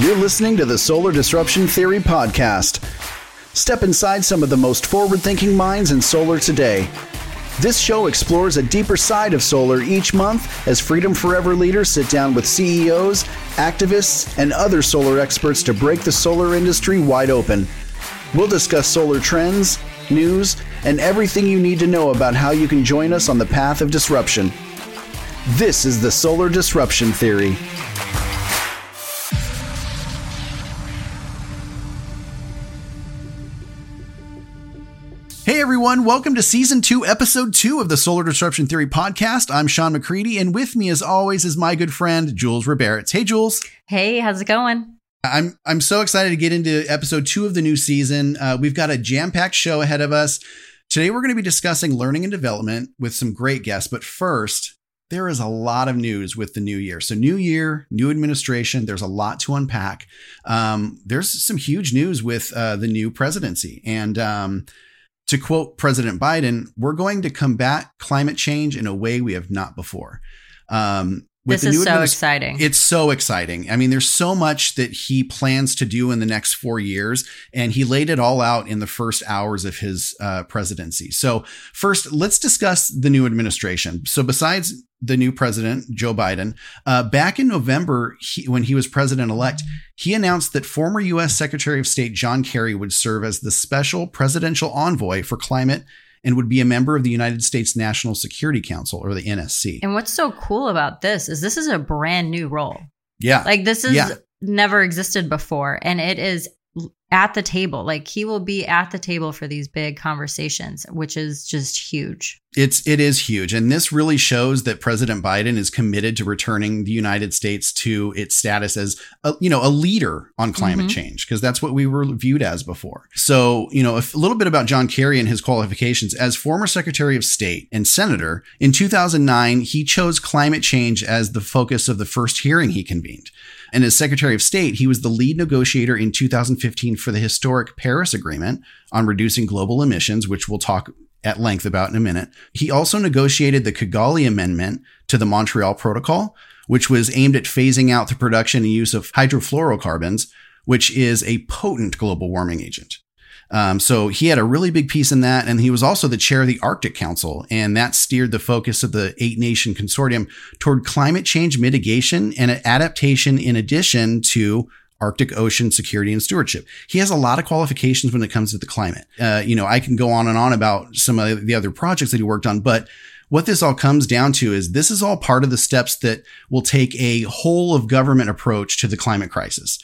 You're listening to the Solar Disruption Theory Podcast. Step inside some of the most forward thinking minds in solar today. This show explores a deeper side of solar each month as Freedom Forever leaders sit down with CEOs, activists, and other solar experts to break the solar industry wide open. We'll discuss solar trends, news, and everything you need to know about how you can join us on the path of disruption. This is the Solar Disruption Theory. Everyone, welcome to season two, episode two of the Solar Disruption Theory podcast. I'm Sean McCready, and with me, as always, is my good friend Jules Roberts. Hey, Jules. Hey, how's it going? I'm I'm so excited to get into episode two of the new season. Uh, we've got a jam packed show ahead of us. Today, we're going to be discussing learning and development with some great guests. But first, there is a lot of news with the new year. So, new year, new administration, there's a lot to unpack. Um, there's some huge news with uh, the new presidency. And um, to quote President Biden, we're going to combat climate change in a way we have not before. Um, this is so exciting. It's so exciting. I mean, there's so much that he plans to do in the next four years, and he laid it all out in the first hours of his uh, presidency. So, first, let's discuss the new administration. So, besides the new president, Joe Biden, uh, back in November, he, when he was president elect, he announced that former U.S. Secretary of State John Kerry would serve as the special presidential envoy for climate and would be a member of the United States National Security Council or the NSC. And what's so cool about this is this is a brand new role. Yeah. Like this is Yeah. never existed before and it is at the table. Like he will be at the table for these big conversations, which is just huge. It's it is huge, and this really shows that President Biden is committed to returning the United States to its status as a, you know a leader on climate Mhm. change because that's what we were viewed as before. So you know a little bit about John Kerry and his qualifications as former Secretary of State and Senator in 2009. He chose climate change as the focus of the first hearing he convened. And as Secretary of State, he was the lead negotiator in 2015 for the historic Paris Agreement on reducing global emissions, which we'll talk at length about in a minute. He also negotiated the Kigali Amendment to the Montreal Protocol, which was aimed at phasing out the production and use of hydrofluorocarbons, which is a potent global warming agent. Um, so he had a really big piece in that, and he was also the chair of the Arctic Council, and that steered the focus of the eight nation consortium toward climate change mitigation and adaptation, in addition to Arctic Ocean security and stewardship. He has a lot of qualifications when it comes to the climate. Uh, you know, I can go on and on about some of the other projects that he worked on, but what this all comes down to is this is all part of the steps that will take a whole of government approach to the climate crisis.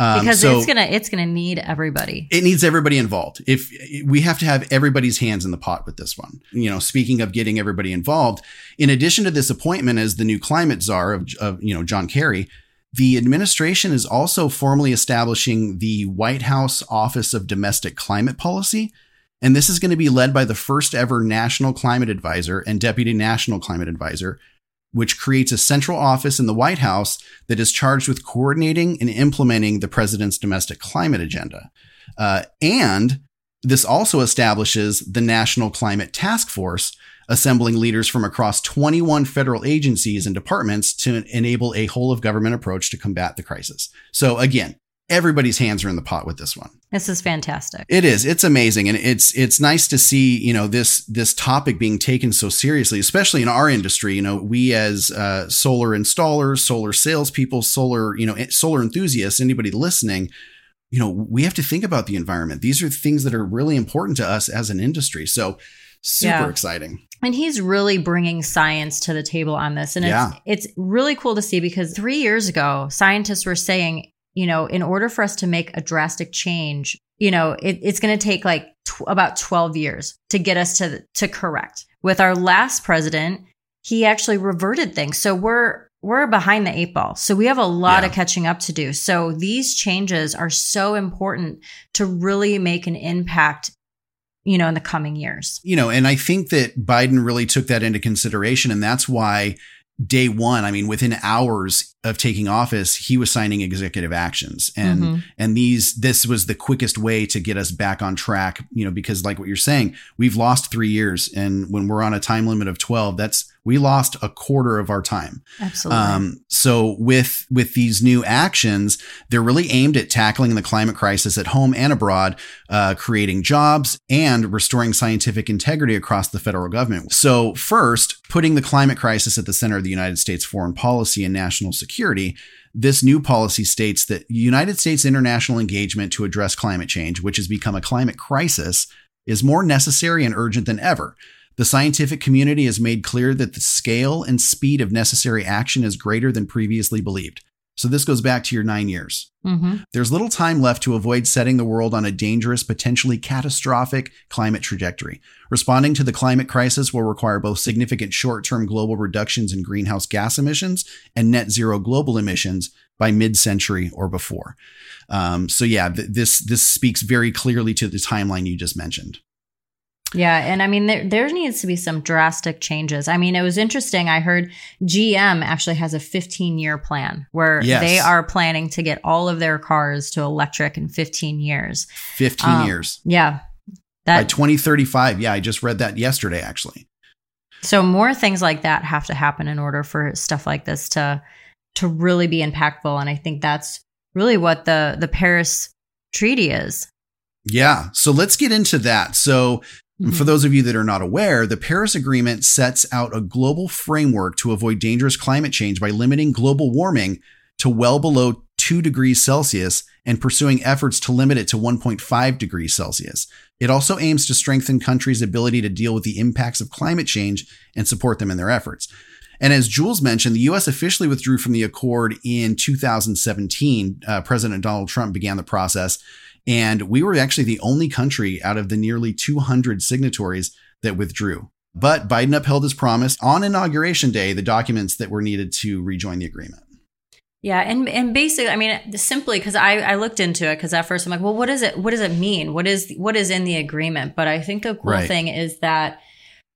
Um, Because so- it's gonna it's gonna need everybody. it needs everybody involved. If we have to have everybody's hands in the pot with this one, you know, speaking of getting everybody involved, in addition to this appointment as the new climate czar of, of you know, John Kerry, the administration is also formally establishing the White House Office of Domestic Climate Policy. And this is going to be led by the first ever national climate advisor and deputy national climate advisor, which creates a central office in the White House that is charged with coordinating and implementing the president's domestic climate agenda. Uh, and this also establishes the National Climate Task Force, assembling leaders from across 21 federal agencies and departments to enable a whole of government approach to combat the crisis. So again, everybody's hands are in the pot with this one. This is fantastic. It is. It's amazing, and it's it's nice to see you know this this topic being taken so seriously, especially in our industry. You know, we as uh, solar installers, solar salespeople, solar you know solar enthusiasts, anybody listening, you know, we have to think about the environment. These are things that are really important to us as an industry. So super Yeah. exciting. And he's really bringing science to the table on this. And Yeah. it's, it's really cool to see because three years ago, scientists were saying, you know, in order for us to make a drastic change, you know, it, it's going to take like tw- about 12 years to get us to, to correct. With our last president, he actually reverted things. So we're, we're behind the eight ball. So we have a lot Yeah. of catching up to do. So these changes are so important to really make an impact, you know, in the coming years. you know, and I think that Biden really took that into consideration. And that's why day one, I mean, within hours of taking office, he was signing executive actions. And, Mhm. and these, this was the quickest way to get us back on track, you know, because like what you're saying, we've lost three years. And when we're on a time limit of 12, that's, We lost a quarter of our time. Absolutely. Um, so with with these new actions, they're really aimed at tackling the climate crisis at home and abroad, uh, creating jobs and restoring scientific integrity across the federal government. So first, putting the climate crisis at the center of the United States foreign policy and national security. This new policy states that United States international engagement to address climate change, which has become a climate crisis, is more necessary and urgent than ever. The scientific community has made clear that the scale and speed of necessary action is greater than previously believed. So this goes back to your nine years. mm-hmm. There's little time left to avoid setting the world on a dangerous, potentially catastrophic climate trajectory. Responding to the climate crisis will require both significant short term global reductions in greenhouse gas emissions and net zero global emissions by mid century or before. Um, so, yeah, th- this, this speaks very clearly to the timeline you just mentioned. Yeah, and I mean there there needs to be some drastic changes. I mean, it was interesting. I heard GM actually has a 15-year plan where Yes. they are planning to get all of their cars to electric in 15 years. 15 Um, years. Yeah. By 2035. Yeah, I just read that yesterday, actually. so more things like that have to happen in order for stuff like this to to really be impactful and I think that's really what the the Paris treaty is. Yeah. So let's get into that. So, Mm-hmm. for those of you that are not aware, the Paris Agreement sets out a global framework to avoid dangerous climate change by limiting global warming to well below 2 degrees Celsius and pursuing efforts to limit it to 1.5 degrees Celsius. It also aims to strengthen countries' ability to deal with the impacts of climate change and support them in their efforts. And as Jules mentioned, the U.S. officially withdrew from the accord in 2017. Uh, President Donald Trump began the process. And we were actually the only country out of the nearly 200 signatories that withdrew. But Biden upheld his promise on inauguration day, the documents that were needed to rejoin the agreement. Yeah, and and basically, I mean, simply because I I looked into it because at first I'm like, well, what is it? What does it mean? What is what is in the agreement? But I think the cool Right. thing is that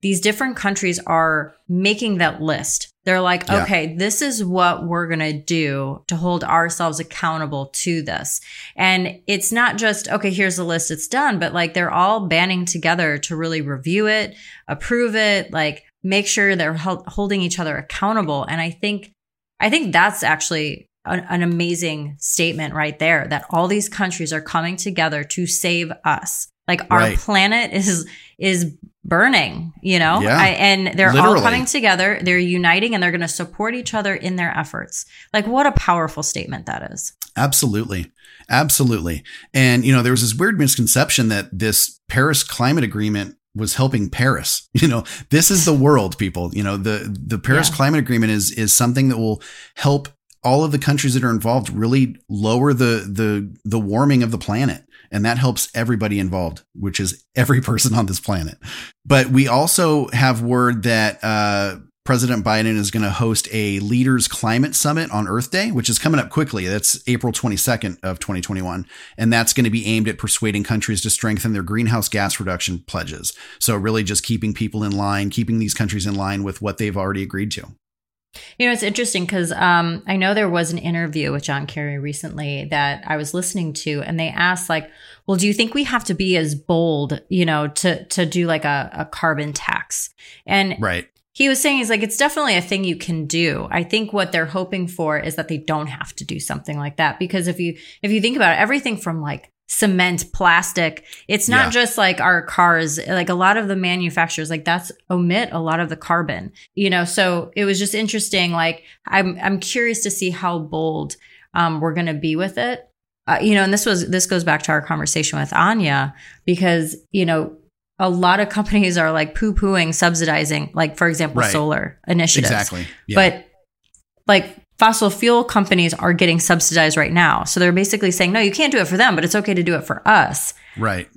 these different countries are making that list. They're like, Yeah. okay, this is what we're gonna do to hold ourselves accountable to this. And it's not just okay, here's the list, it's done, but like they're all banding together to really review it, approve it, like make sure they're holding each other accountable. And I think I think that's actually an, an amazing statement right there that all these countries are coming together to save us. Like our Right. planet is is burning, you know? Yeah. I, and they're Literally. all coming together, they're uniting and they're going to support each other in their efforts. Like what a powerful statement that is. Absolutely. Absolutely. And, you know, there was this weird misconception that this Paris climate agreement was helping Paris. You know, this is the world, people. You know, the, the Paris Yeah. climate agreement is, is something that will help all of the countries that are involved really lower the, the, the warming of the planet. And that helps everybody involved, which is every person on this planet. But we also have word that, uh, President Biden is going to host a leaders climate summit on Earth Day, which is coming up quickly. That's April 22nd of 2021. And that's going to be aimed at persuading countries to strengthen their greenhouse gas reduction pledges. So really just keeping people in line, keeping these countries in line with what they've already agreed to. You know, it's interesting because um, I know there was an interview with John Kerry recently that I was listening to, and they asked, like, "Well, do you think we have to be as bold, you know, to to do like a, a carbon tax?" And Right. he was saying, "He's like, it's definitely a thing you can do. I think what they're hoping for is that they don't have to do something like that because if you if you think about it, everything from like cement, plastic. It's not Yeah. just like our cars, like a lot of the manufacturers, like that's omit a lot of the carbon, you know? So it was just interesting. Like I'm, I'm curious to see how bold um, we're going to be with it. Uh, you know, and this was, this goes back to our conversation with Anya because, you know, a lot of companies are like poo pooing subsidizing, like for example, Right. solar initiatives. Exactly. Yeah. But like fossil fuel companies are getting subsidized right now. So they're basically saying, no, you can't do it for them, but it's okay to do it for us. right.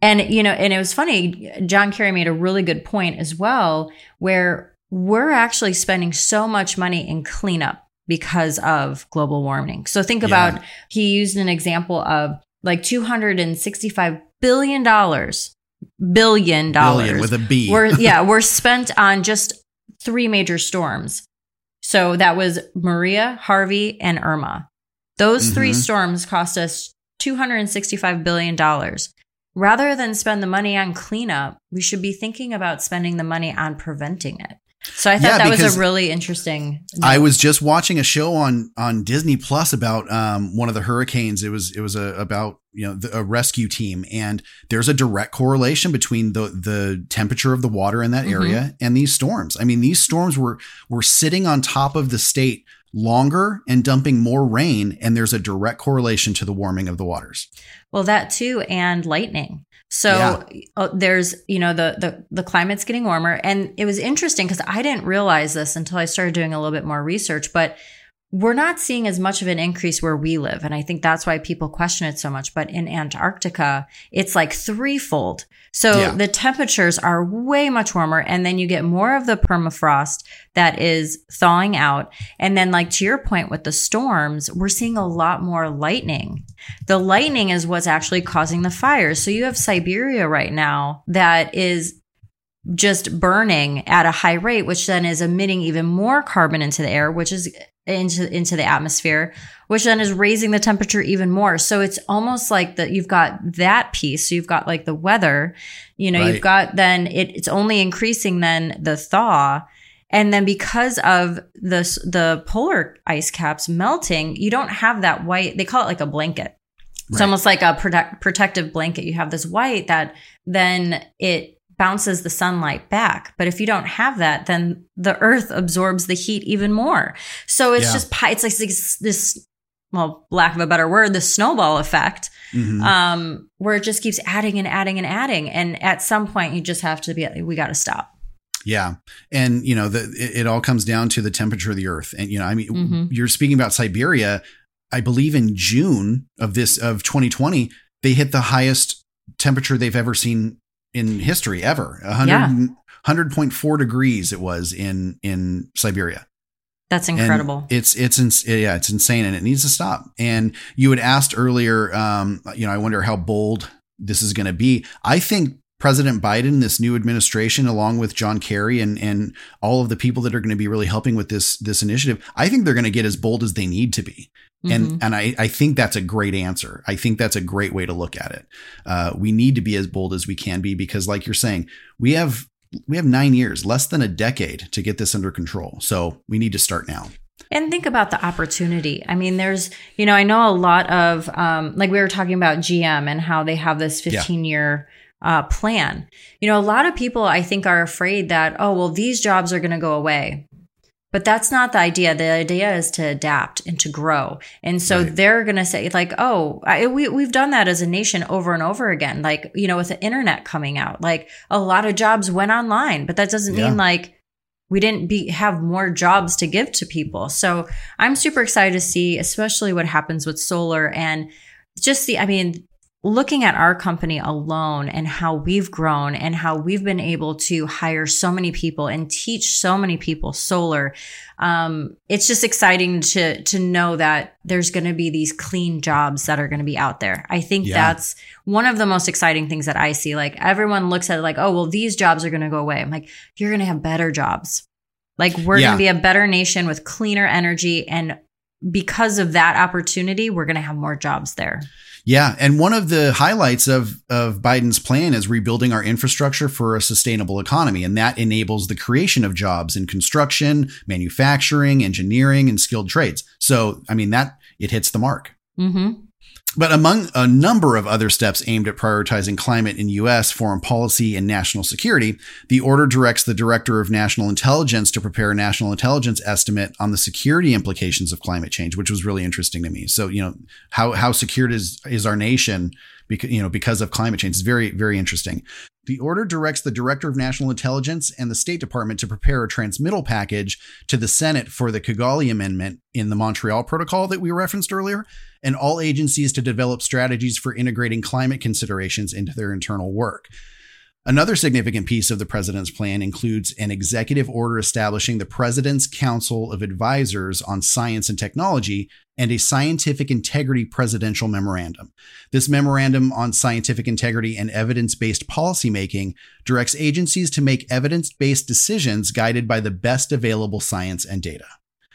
And, you know, and it was funny. John Kerry made a really good point as well, where we're actually spending so much money in cleanup because of global warming. So think about, Yeah. he used an example of like $265 billion, billion dollars Billion with a B. we're yeah, we're spent on just three major storms. So that was Maria, Harvey, and Irma. Those 3 Mhm. storms cost us $265 billion. Rather than spend the money on cleanup, we should be thinking about spending the money on preventing it. So I thought Yeah, that was a really interesting. I was just watching a show on on Disney Plus about um, one of the hurricanes. It was it was a, about you know the, a rescue team, and there's a direct correlation between the the temperature of the water in that Mhm. area and these storms. I mean, these storms were were sitting on top of the state longer and dumping more rain, and there's a direct correlation to the warming of the waters. Well, that too, and lightning. So uh, there's, you know, the the the climate's getting warmer, and it was interesting because I didn't realize this until I started doing a little bit more research. But we're not seeing as much of an increase where we live, and I think that's why people question it so much. But in Antarctica, it's like threefold. So Yeah. the temperatures are way much warmer, and then you get more of the permafrost that is thawing out, and then like to your point with the storms, we're seeing a lot more lightning. The lightning is what's actually causing the fires. So you have Siberia right now that is just burning at a high rate, which then is emitting even more carbon into the air, which is into into the atmosphere, which then is raising the temperature even more. So it's almost like that you've got that piece. So you've got like the weather, you know, Right. you've got then it, it's only increasing then the thaw. And then because of the the polar ice caps melting, you don't have that white. They call it like a blanket. It's Right. almost like a protect, protective blanket. You have this white that then it bounces the sunlight back. But if you don't have that, then the earth absorbs the heat even more. So it's Yeah. just, it's like this, this, well, lack of a better word, the snowball effect, Mhm. um, where it just keeps adding and adding and adding. And at some point, you just have to be, we got to stop. Yeah. And, you know, the, it, it all comes down to the temperature of the earth. And, you know, I mean, Mhm. you're speaking about Siberia. I believe in June of this, of 2020, they hit the highest temperature they've ever seen in history ever. 100, Yeah. 100.4 degrees it was in, in Siberia. That's And incredible. it's it's ins- yeah, it's insane, and it needs to stop. And you had asked earlier, um, you know, I wonder how bold this is going to be. I think President Biden, this new administration, along with John Kerry and and all of the people that are going to be really helping with this this initiative, I think they're going to get as bold as they need to be. Mhm. And and I, I think that's a great answer. I think that's a great way to look at it. Uh, we need to be as bold as we can be because, like you're saying, we have we have nine years, less than a decade, to get this under control. So we need to start now. And think about the opportunity. I mean, there's, you know, I know a lot of, um, like we were talking about GM and how they have this Yeah. 15 year uh, plan. You know, a lot of people I think are afraid that, oh, well, these jobs are going to go away. But that's not the idea. The idea is to adapt and to grow. And so Right. they're going to say, like, oh, I, we, we've done that as a nation over and over again. Like, you know, with the internet coming out, like a lot of jobs went online, but that doesn't Yeah. mean like we didn't be have more jobs to give to people. So I'm super excited to see, especially what happens with solar and just the, I mean, looking at our company alone and how we've grown and how we've been able to hire so many people and teach so many people solar. Um, it's just exciting to, to know that there's going to be these clean jobs that are going to be out there. I think Yeah. that's one of the most exciting things that I see. Like everyone looks at it like, oh, well, these jobs are going to go away. I'm like, you're going to have better jobs. Like we're Yeah. going to be a better nation with cleaner energy. And because of that opportunity, we're going to have more jobs there. Yeah, and one of the highlights of of Biden's plan is rebuilding our infrastructure for a sustainable economy, and that enables the creation of jobs in construction, manufacturing, engineering, and skilled trades. So, I mean that it hits the mark. Mm-hmm. But among a number of other steps aimed at prioritizing climate in U.S. foreign policy and national security, the order directs the Director of National Intelligence to prepare a national intelligence estimate on the security implications of climate change, which was really interesting to me. So, you know, how how secured is is our nation because you know because of climate change is very very interesting. The order directs the Director of National Intelligence and the State Department to prepare a transmittal package to the Senate for the Kigali Amendment in the Montreal Protocol that we referenced earlier, and all agencies to develop strategies for integrating climate considerations into their internal work. Another significant piece of the president's plan includes an executive order establishing the President's Council of Advisors on Science and Technology and a Scientific Integrity Presidential Memorandum. This memorandum on scientific integrity and evidence based policymaking directs agencies to make evidence based decisions guided by the best available science and data.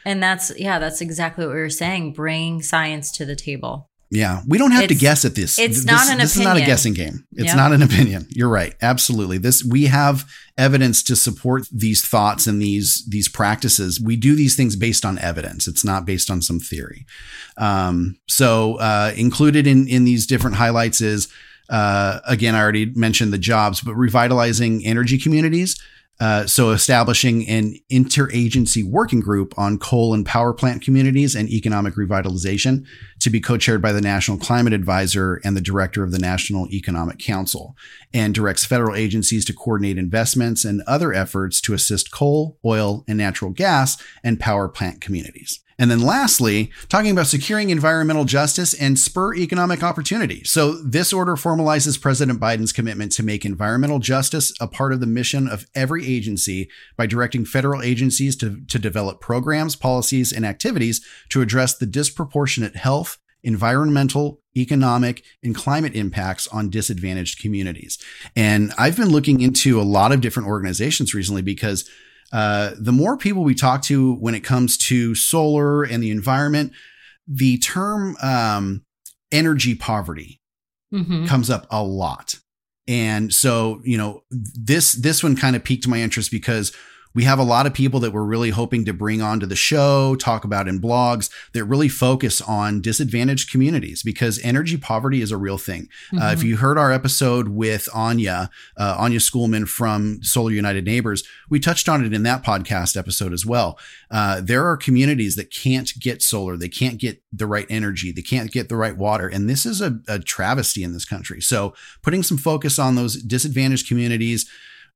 And that's, yeah, that's exactly what we were saying. Bring science to the table. Yeah, we don't have to guess at this. it's This- not an This is not a guessing game. It's Yep. not an opinion. You're right. Absolutely. This we have evidence to support these thoughts and these these practices. We do these things based on evidence. It's not based on some theory. Um, so uh, included in in these different highlights is uh, again, I already mentioned the jobs, but revitalizing energy communities. Uh, so establishing an interagency working group on coal and power plant communities and economic revitalization to be co-chaired by the National Climate Advisor and the director of the National Economic Council and directs federal agencies to coordinate investments and other efforts to assist coal, oil, and natural gas and power plant communities. And then lastly, talking about securing environmental justice and spur economic opportunity. So this order formalizes President Biden's commitment to make environmental justice a part of the mission of every agency by directing federal agencies to, to develop programs, policies, and activities to address the disproportionate health, environmental, economic, and climate impacts on disadvantaged communities. And I've been looking into a lot of different organizations recently because uh, the more people we talk to when it comes to solar and the environment, the term um, energy poverty Mhm. comes up a lot. And so, you know, this this one kind of piqued my interest because we have a lot of people that we're really hoping to bring onto the show, talk about in blogs that really focus on disadvantaged communities because energy poverty is a real thing. Uh, if Mhm. you heard our episode with Anya, uh, Anya Schoolman from Solar United Neighbors, we touched on it in that podcast episode as well. Uh, there are communities that can't get solar, they can't get the right energy, they can't get the right water, and this is a, a travesty in this country. So, putting some focus on those disadvantaged communities.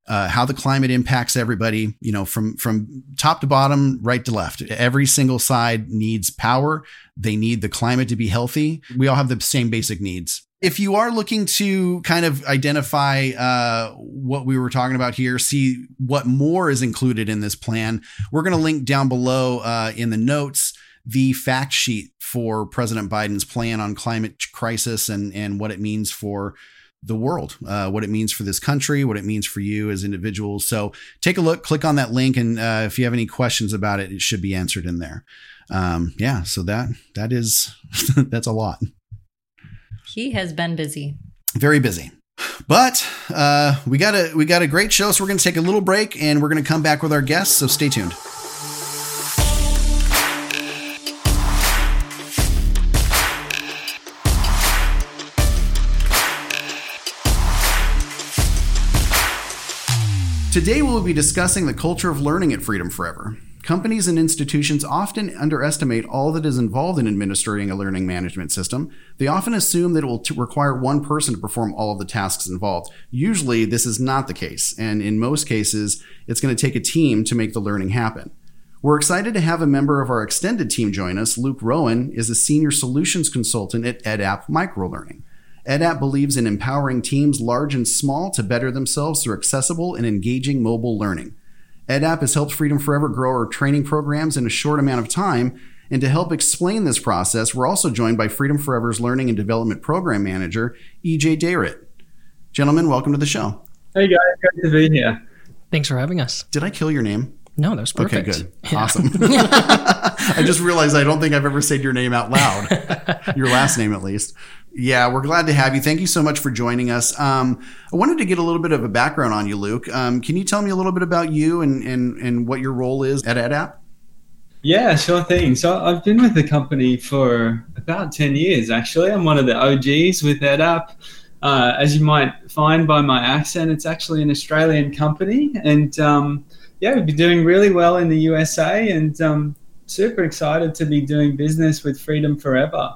Uh, how the climate impacts everybody, you know, from from top to bottom, right to left. Every single side needs power. They need the climate to be healthy. We all have the same basic needs. If you are looking to kind of identify uh, what we were talking about here, see what more is included in this plan, we're going to link down below uh, in the notes the fact sheet for President Biden's plan on climate crisis and and what it means for the world, uh, what it means for this country, what it means for you as individuals. So take a look, click on that link, and uh, if you have any questions about it, it should be answered in there. Um, yeah, so that that is that's a lot. He has been busy. Very busy. But uh, we got a we got a great show, so we're going to take a little break, and we're going to come back with our guests. So stay tuned. Today, we'll be discussing the culture of learning at Freedom Forever. Companies and institutions often underestimate all that is involved in administering a learning management system. They often assume that it will t- require one person to perform all of the tasks involved. Usually, this is not the case, and in most cases, it's going to take a team to make the learning happen. We're excited to have a member of our extended team join us. Luke Rowan is a senior solutions consultant at EdApp Microlearning. EdApp believes in empowering teams large and small to better themselves through accessible and engaging mobile learning. EdApp has helped Freedom Forever grow our training programs in a short amount of time. And to help explain this process, we're also joined by Freedom Forever's Learning and Development Program Manager, EJ Dayrit. Gentlemen, welcome to the show. Hey guys, great to be here. Thanks for having us. Did I kill your name? No, that was perfect. Okay, good. Yeah. Awesome. I just realized I don't think I've ever said your name out loud, your last name at least. Yeah, we're glad to have you. Thank you so much for joining us. Um, I wanted to get a little bit of a background on you, Luke. Um, can you tell me a little bit about you and, and, and what your role is at EdApp? Yeah, sure thing. So I've been with the company for about 10 years, actually. I'm one of the OGs with EdApp. Uh, as you might find by my accent, it's actually an Australian company. And um, yeah, we've been doing really well in the USA and um, super excited to be doing business with Freedom Forever.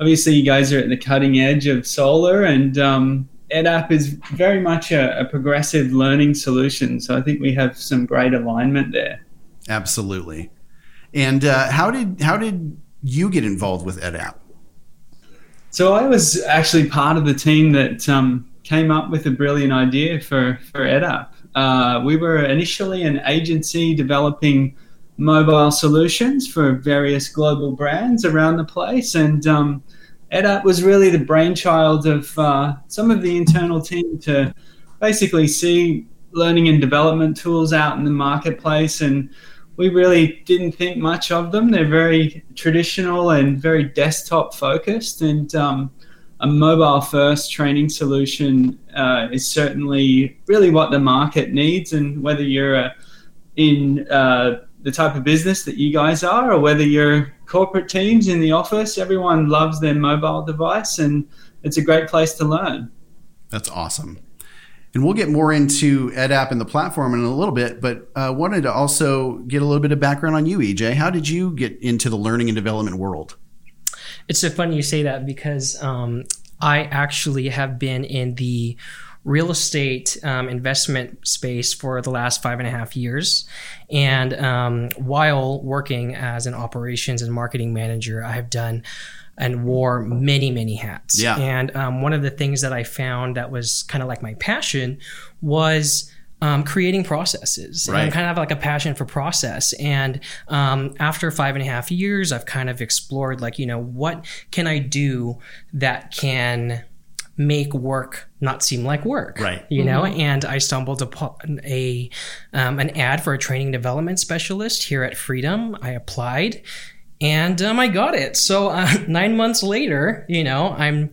Obviously, you guys are at the cutting edge of solar, and um, EdApp is very much a, a progressive learning solution. So I think we have some great alignment there. Absolutely. And uh, how did how did you get involved with EdApp? So I was actually part of the team that um, came up with a brilliant idea for for EdApp. Uh, we were initially an agency developing mobile solutions for various global brands around the place, and um, was really the brainchild of uh, some of the internal team to basically see learning and development tools out in the marketplace and we really didn't think much of them. They're very traditional and very desktop focused, and um, a mobile first training solution uh, is certainly really what the market needs. And whether you're uh, in uh, the type of business that you guys are, or whether you're corporate teams in the office, everyone loves their mobile device, and it's a great place to learn. That's awesome. And we'll get more into EdApp and the platform in a little bit, but uh, wanted to also get a little bit of background on you, EJ. How did you get into the learning and development world? It's so funny you say that because um, I actually have been in the real estate um, investment space for the last five and a half years. And um, while working as an operations and marketing manager, I have done and wore many, many hats. Yeah. And um, one of the things that I found that was kind of like my passion was um, creating processes. Right. And I kind of have like a passion for process. And um, after five and a half years, I've kind of explored like, you know, what can I do that can make work not seem like work Right. you know and i stumbled upon a um, an ad for a training development specialist here at freedom i applied and um, i got it so uh, nine months later you know i'm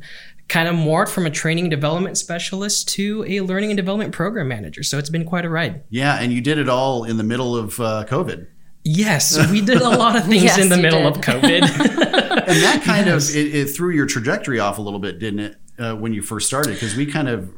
kind of morphed from a training development specialist to a learning and development program manager so it's been quite a ride Yeah, and you did it all in the middle of uh, COVID. yes we did a lot of things Yes, in the middle did. of covid And that kind Yes. of it, it threw your trajectory off a little bit, didn't it, uh, when you first started? Because we kind of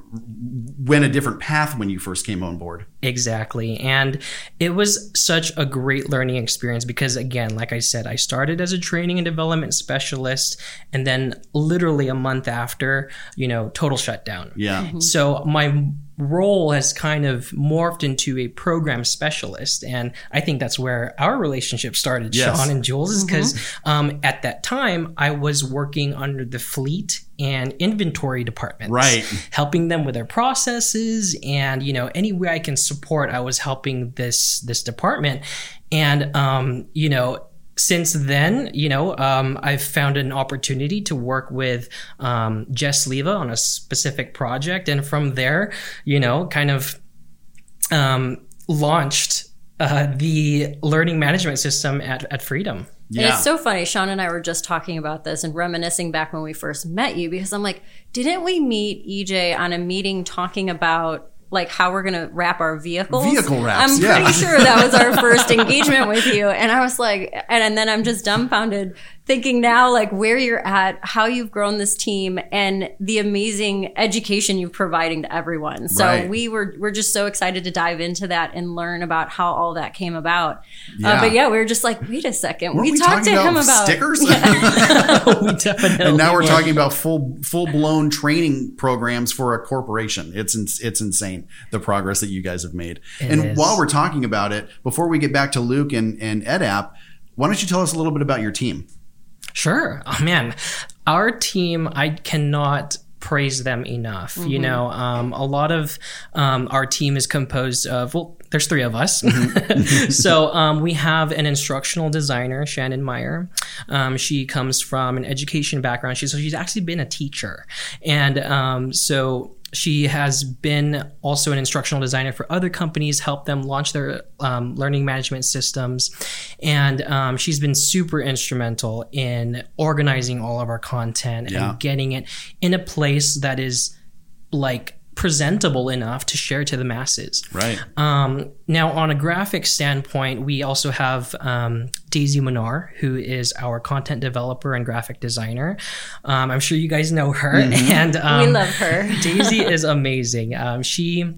went a different path when you first came on board. Exactly. And it was such a great learning experience because, again, like I said, I started as a training and development specialist. And then, literally a month after, you know, total shutdown. Yeah. So, my role has kind of morphed into a program specialist. And I think that's where our relationship started, Yes. Sean and Jules, is because um, at that time, I was working under the fleet and inventory departments Right. helping them with their processes and you know any way i can support i was helping this this department and um you know since then, you know, um, I've found an opportunity to work with um, Jess Leva on a specific project, and from there, you know, kind of um, launched uh, the learning management system at, at Freedom. And Yeah. it's so funny. Sean and I were just talking about this and reminiscing back when we first met you because I'm like, didn't we meet EJ on a meeting talking about like how we're going to wrap our vehicles? Vehicle wraps, I'm yeah. pretty sure that was our first engagement with you. And I was like, and, and then I'm just dumbfounded thinking now like where you're at, how you've grown this team and the amazing education you're providing to everyone. So Right. we were, we're just so excited to dive into that and learn about how all that came about. Yeah. Uh, but yeah, we were just like, wait a 2nd we, we talked to talking him about about stickers? we definitely and now we're were. talking about full full blown training programs for a corporation. It's ins- it's insane the progress that you guys have made. and is. while we're talking about it, before we get back to Luke and and EdApp, why don't you tell us a little bit about your team? Sure. Oh man, our team, I cannot praise them enough. You know, um, a lot of um, our team is composed of well, there's three of us. so um, we have an instructional designer, Shannon Meyer. Um, she comes from an education background. She's so she's actually been a teacher, and um, so she has been also an instructional designer for other companies, helped them launch their um, learning management systems. And um, she's been super instrumental in organizing all of our content Yeah. and getting it in a place that is like presentable enough to share to the masses. Right. Um, now, on a graphic standpoint, we also have um, Daisy Minar, who is our content developer and graphic designer. Um, I'm sure you guys know her, and um, we love her. Daisy is amazing. Um, she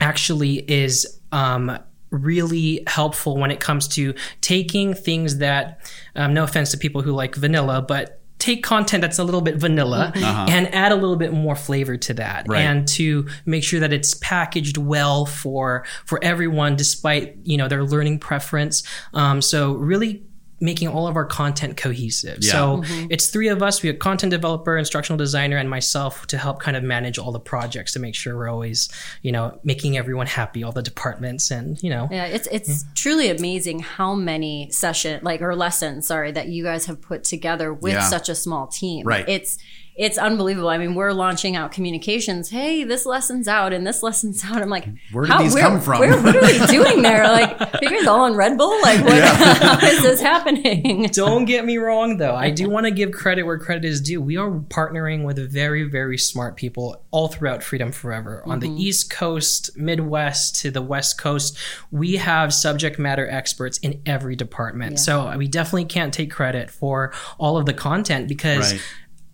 actually is um, really helpful when it comes to taking things that, um, no offense to people who like vanilla, but take content that's a little bit vanilla and add a little bit more flavor to that Right. and to make sure that it's packaged well for for everyone despite you know their learning preference. Um, so really making all of our content cohesive Yeah. so mm-hmm. it's three of us we have content developer instructional designer and myself to help kind of manage all the projects to make sure we're always you know making everyone happy all the departments and you know Yeah, it's it's truly amazing how many session like or lessons, sorry, that you guys have put together with Yeah. such a small team. Right. It's it's unbelievable. I mean, we're launching out communications. Hey, this lesson's out and this lesson's out. I'm like, where did these where, come from? Where, what are we doing there? Like, are you guys all on Red Bull? Like, what, yeah. how is this happening? Don't get me wrong, though. I do want to give credit where credit is due. We are partnering with very, very smart people all throughout Freedom Forever. On mm-hmm. the East Coast, Midwest to the West Coast, we have subject matter experts in every department. Yeah. So we definitely can't take credit for all of the content because right.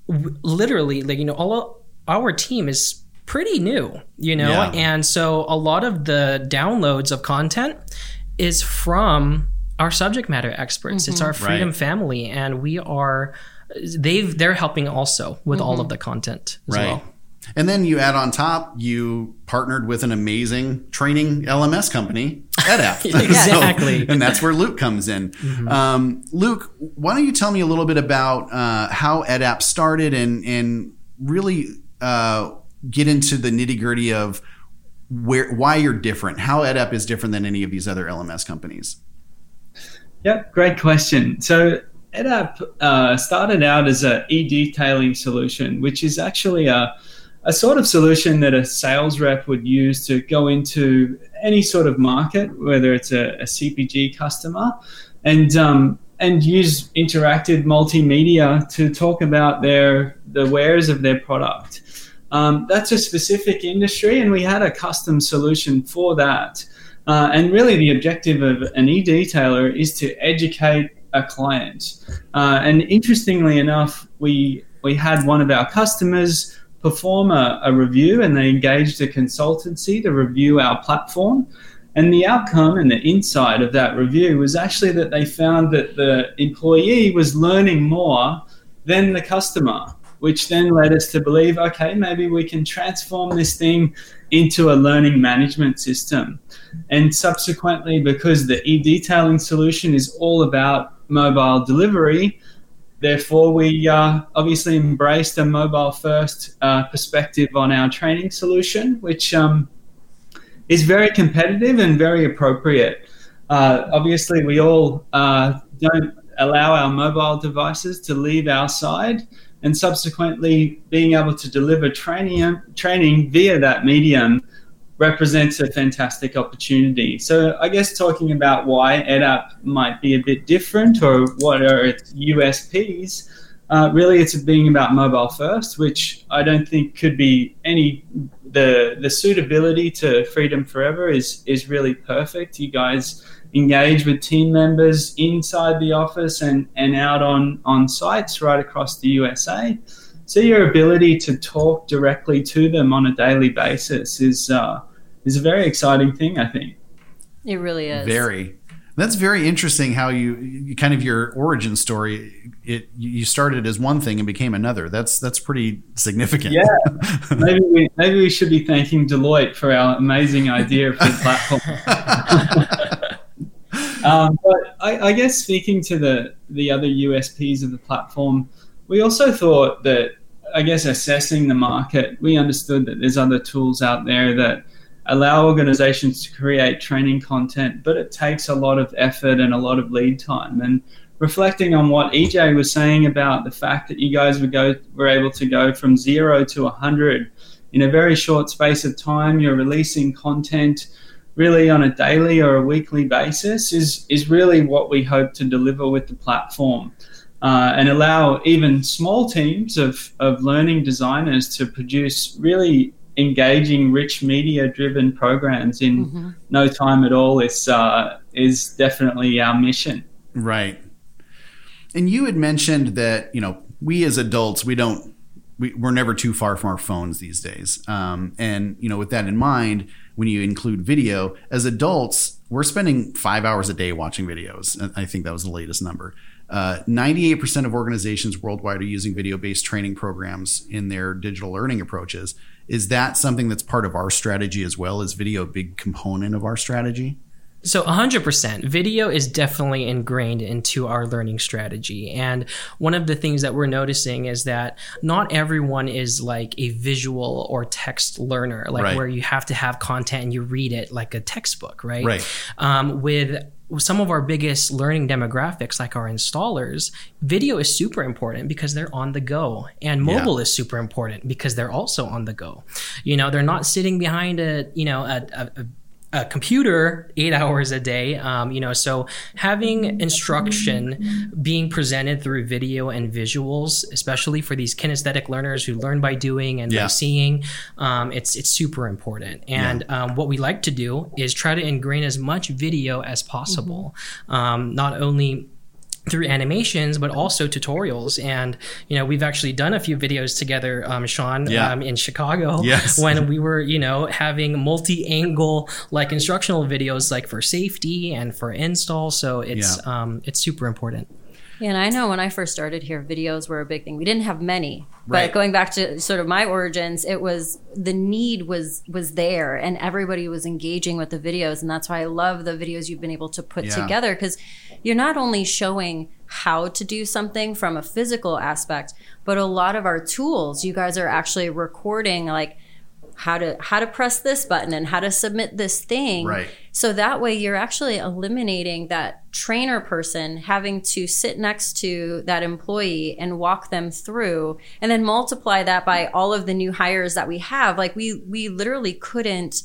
W- literally, like, you know, all our team is pretty new, you know? Yeah. And so a lot of the downloads of content is from our subject matter experts. Mm-hmm. It's our freedom right. family and we are they've they're helping also with mm-hmm. all of the content as right. well. And then you add on top, you partnered with an amazing training LMS company, EdApp. exactly. so, and that's where Luke comes in. Mm-hmm. Um, Luke, why don't you tell me a little bit about uh, how EdApp started and, and really uh, get into the nitty gritty of where why you're different, how EdApp is different than any of these other LMS companies? Yep, great question. So EdApp uh, started out as a e-detailing solution, which is actually a a sort of solution that a sales rep would use to go into any sort of market, whether it's a, a CPG customer, and um, and use interactive multimedia to talk about their the wares of their product. Um, that's a specific industry, and we had a custom solution for that. Uh, and really, the objective of an e-detailer is to educate a client. Uh, and interestingly enough, we we had one of our customers perform a, a review and they engaged a consultancy to review our platform. And the outcome and the insight of that review was actually that they found that the employee was learning more than the customer, which then led us to believe okay, maybe we can transform this thing into a learning management system. And subsequently, because the e detailing solution is all about mobile delivery, Therefore, we uh, obviously embraced a mobile first uh, perspective on our training solution, which um, is very competitive and very appropriate. Uh, obviously, we all uh, don't allow our mobile devices to leave our side, and subsequently, being able to deliver training, training via that medium represents a fantastic opportunity. So I guess talking about why EdApp might be a bit different or what are its USPs, uh, really it's being about mobile first, which I don't think could be any the the suitability to Freedom Forever is is really perfect. You guys engage with team members inside the office and, and out on, on sites right across the USA. So your ability to talk directly to them on a daily basis is uh, is a very exciting thing. I think it really is. Very. That's very interesting. How you, you kind of your origin story. It you started as one thing and became another. That's that's pretty significant. Yeah. maybe we maybe we should be thanking Deloitte for our amazing idea for the platform. um, but I, I guess speaking to the the other USPs of the platform, we also thought that I guess assessing the market, we understood that there's other tools out there that allow organizations to create training content, but it takes a lot of effort and a lot of lead time. And reflecting on what EJ was saying about the fact that you guys would go were able to go from zero to 100 in a very short space of time, you're releasing content really on a daily or a weekly basis is, is really what we hope to deliver with the platform. Uh, and allow even small teams of, of learning designers to produce really engaging, rich media-driven programs in mm-hmm. no time at all is uh, is definitely our mission. Right. And you had mentioned that you know we as adults we don't we, we're never too far from our phones these days. Um, and you know with that in mind, when you include video as adults, we're spending five hours a day watching videos. I think that was the latest number. Uh, 98% of organizations worldwide are using video based training programs in their digital learning approaches. Is that something that's part of our strategy as well? Is video a big component of our strategy? So 100%. Video is definitely ingrained into our learning strategy. And one of the things that we're noticing is that not everyone is like a visual or text learner, like Right. where you have to have content and you read it like a textbook, right? Right. Um, with some of our biggest learning demographics, like our installers, video is super important because they're on the go, and mobile is super important because they're also on the go. You know, they're not sitting behind a you know a, a, a a computer eight hours a day. Um, you know, so having instruction being presented through video and visuals, especially for these kinesthetic learners who learn by doing and Yeah. by seeing, um, it's it's super important. And um, what we like to do is try to ingrain as much video as possible, um, not only through animations, but also tutorials. And you know, we've actually done a few videos together, um, Sean, Yeah. um, in Chicago, Yes. when we were, you know, having multi-angle like instructional videos, like for safety and for install. So it's Yeah. um, it's super important. Yeah, and I know when I first started here, videos were a big thing. We didn't have many, Right. but going back to sort of my origins, it was the need was was there, and everybody was engaging with the videos, and that's why I love the videos you've been able to put Yeah. together because you're not only showing how to do something from a physical aspect, but a lot of our tools, you guys are actually recording like how to how to press this button and how to submit this thing Right. so that way you're actually eliminating that trainer person having to sit next to that employee and walk them through and then multiply that by all of the new hires that we have. Like we we literally couldn't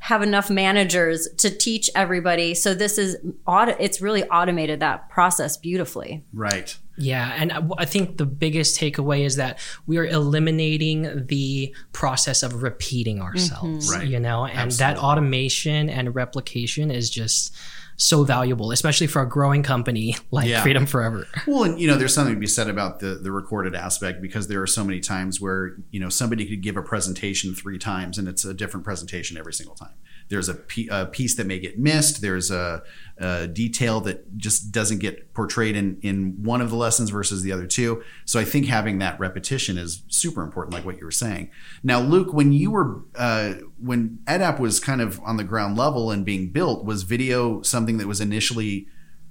have enough managers to teach everybody. So this is auto it's really automated that process beautifully. Right. Yeah, and I I think the biggest takeaway is that we are eliminating the process of repeating mm-hmm. ourselves. Right. You know, and that automation and replication is just so valuable, especially for a growing company like Yeah. Freedom Forever. Well, and you know, there's something to be said about the the recorded aspect because there are so many times where you know somebody could give a presentation three times and it's a different presentation every single time. There's a, a piece that may get missed. There's a, a detail that just doesn't get portrayed in in one of the lessons versus the other two. So I think having that repetition is super important, like what you were saying. Now, Luke, when you were uh, when EdApp was kind of on the ground level and being built, was video something that was initially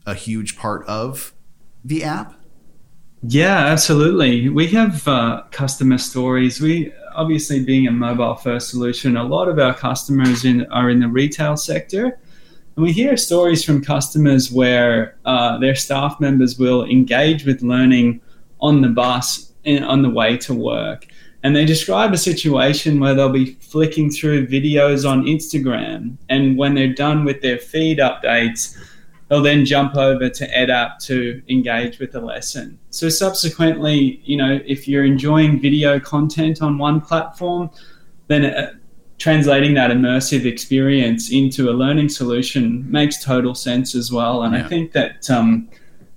a huge part of the app? Yeah, absolutely. We have uh, customer stories. We obviously being a mobile first solution, a lot of our customers in, are in the retail sector. And we hear stories from customers where uh, their staff members will engage with learning on the bus and on the way to work. And they describe a situation where they'll be flicking through videos on Instagram. And when they're done with their feed updates, they'll then jump over to EdApp to engage with the lesson. So subsequently, you know, if you're enjoying video content on one platform, then uh, translating that immersive experience into a learning solution makes total sense as well. And Yeah. I think that um,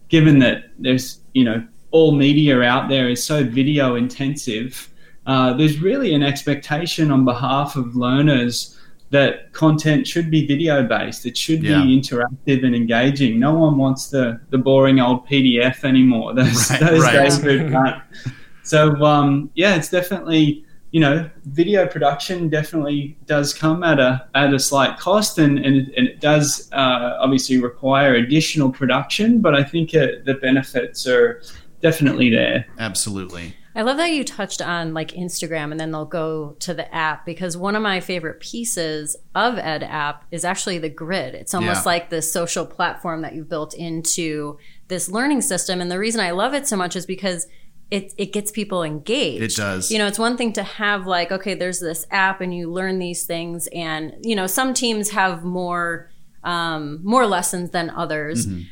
given that there's, you know, all media out there is so video intensive, uh, there's really an expectation on behalf of learners that content should be video based. It should Yeah. be interactive and engaging. No one wants the, the boring old PDF anymore. Those, Right, those right. days. So um, yeah, it's definitely you know video production definitely does come at a at a slight cost, and and it, and it does uh, obviously require additional production. But I think uh, the benefits are definitely there. Absolutely. I love that you touched on like Instagram and then they'll go to the app because one of my favorite pieces of EdApp is actually the grid. It's almost Yeah. like this social platform that you've built into this learning system. And the reason I love it so much is because it, it gets people engaged. It does. You know, it's one thing to have like, okay, there's this app and you learn these things. And, you know, some teams have more, um, more lessons than others Mm-hmm.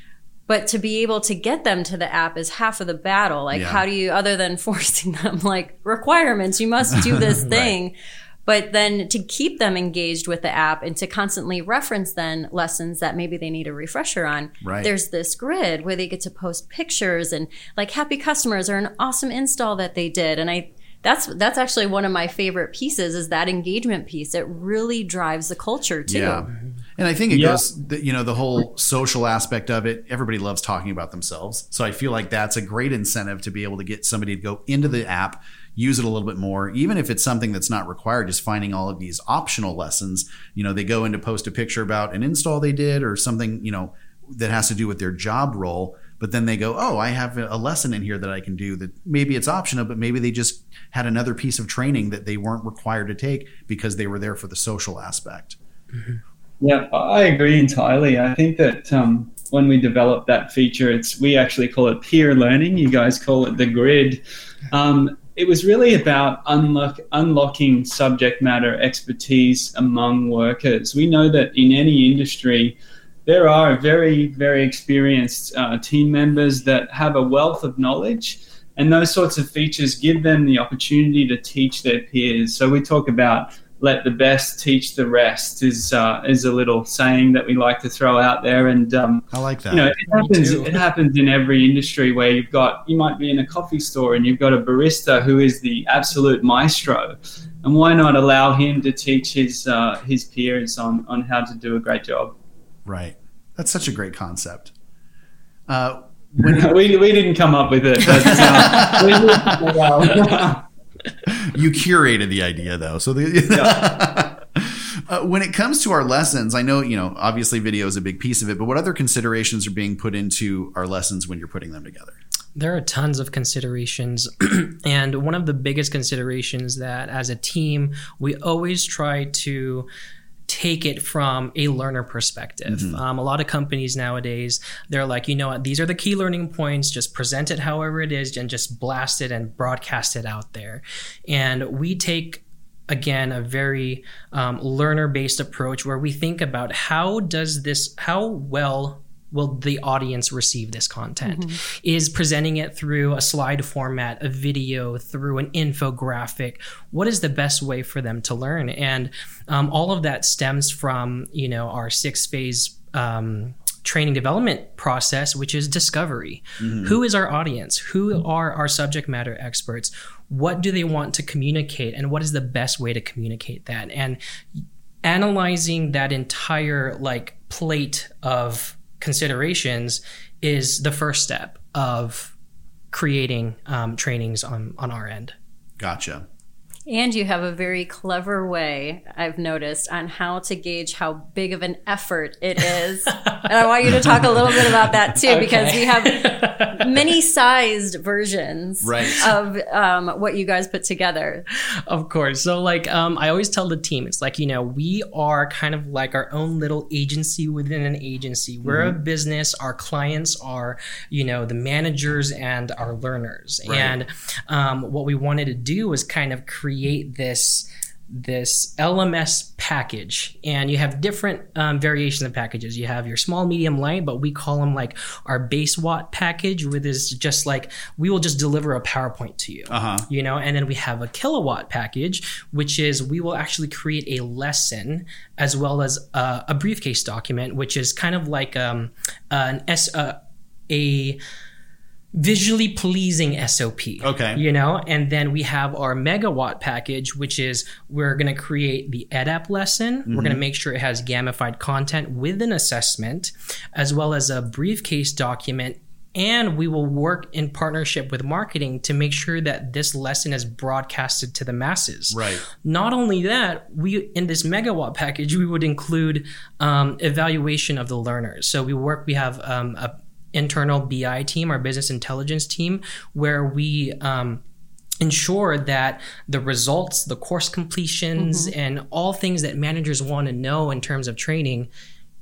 But to be able to get them to the app is half of the battle like Yeah. how do you other than forcing them like requirements you must do this thing but then to keep them engaged with the app and to constantly reference then lessons that maybe they need a refresher on Right. there's this grid where they get to post pictures and like happy customers or an awesome install that they did and i that's that's actually one of my favorite pieces is that engagement piece it really drives the culture too Yeah. And I think it Yeah. goes, the, you know, the whole social aspect of it. Everybody loves talking about themselves. So I feel like that's a great incentive to be able to get somebody to go into the app, use it a little bit more, even if it's something that's not required, just finding all of these optional lessons. You know, they go in to post a picture about an install they did or something, you know, that has to do with their job role. But then they go, oh, I have a lesson in here that I can do that maybe it's optional, but maybe they just had another piece of training that they weren't required to take because they were there for the social aspect. Mm-hmm. Yeah, I agree entirely. I think that um, when we developed that feature, it's we actually call it peer learning. You guys call it the grid. Um, it was really about unlock, unlocking subject matter expertise among workers. We know that in any industry, there are very, very experienced uh, team members that have a wealth of knowledge, and those sorts of features give them the opportunity to teach their peers. So we talk about let the best teach the rest is uh, is a little saying that we like to throw out there, and um, I like that. You know, it happens. It happens in every industry where you've got you might be in a coffee store and you've got a barista who is the absolute maestro, and why not allow him to teach his uh, his peers on on how to do a great job? Right. That's such a great concept. Uh, we, we didn't come up with it. But, uh, you curated the idea though. So the yeah. uh, when it comes to our lessons, I know you know obviously video is a big piece of it, but what other considerations are being put into our lessons when you're putting them together? There are tons of considerations. and one of the biggest considerations that as a team, we always try to take it from a learner perspective. Mm-hmm. Um, a lot of companies nowadays, they're like, you know what, these are the key learning points, just present it however it is and just blast it and broadcast it out there. And we take again a very um, learner based approach where we think about how does this how well will the audience receive this content? Mm-hmm. Is presenting it through a slide format, a video, through an infographic? What is the best way for them to learn? And um, all of that stems from you know our six phase. Um, training development process, which is discovery. Mm-hmm. Who is our audience? Who are our subject matter experts? What do they want to communicate? And what is the best way to communicate that? And analyzing that entire like plate of considerations is the first step of creating um, trainings on on our end. Gotcha. And you have a very clever way, I've noticed, on how to gauge how big of an effort it is. and I want you to talk a little bit about that too, okay. because we have many sized versions right. of um, what you guys put together. Of course. So, like, um, I always tell the team, it's like, you know, we are kind of like our own little agency within an agency. We're mm-hmm. a business, our clients are, you know, the managers and our learners. Right. And um, what we wanted to do was kind of create create this this LMS package, and you have different um, variations of packages. You have your small, medium, light, but we call them like our base watt package, which is just like we will just deliver a PowerPoint to you, uh-huh. you know. And then we have a kilowatt package, which is we will actually create a lesson as well as uh, a briefcase document, which is kind of like um, an S uh, a visually pleasing SOP. Okay. You know, and then we have our megawatt package, which is we're going to create the EdApp lesson. Mm-hmm. We're going to make sure it has gamified content with an assessment, as well as a briefcase document. And we will work in partnership with marketing to make sure that this lesson is broadcasted to the masses. Right. Not only that, we in this megawatt package we would include um, evaluation of the learners. So we work. We have um, a internal BI team, our business intelligence team, where we um, ensure that the results, the course completions, mm-hmm. and all things that managers want to know in terms of training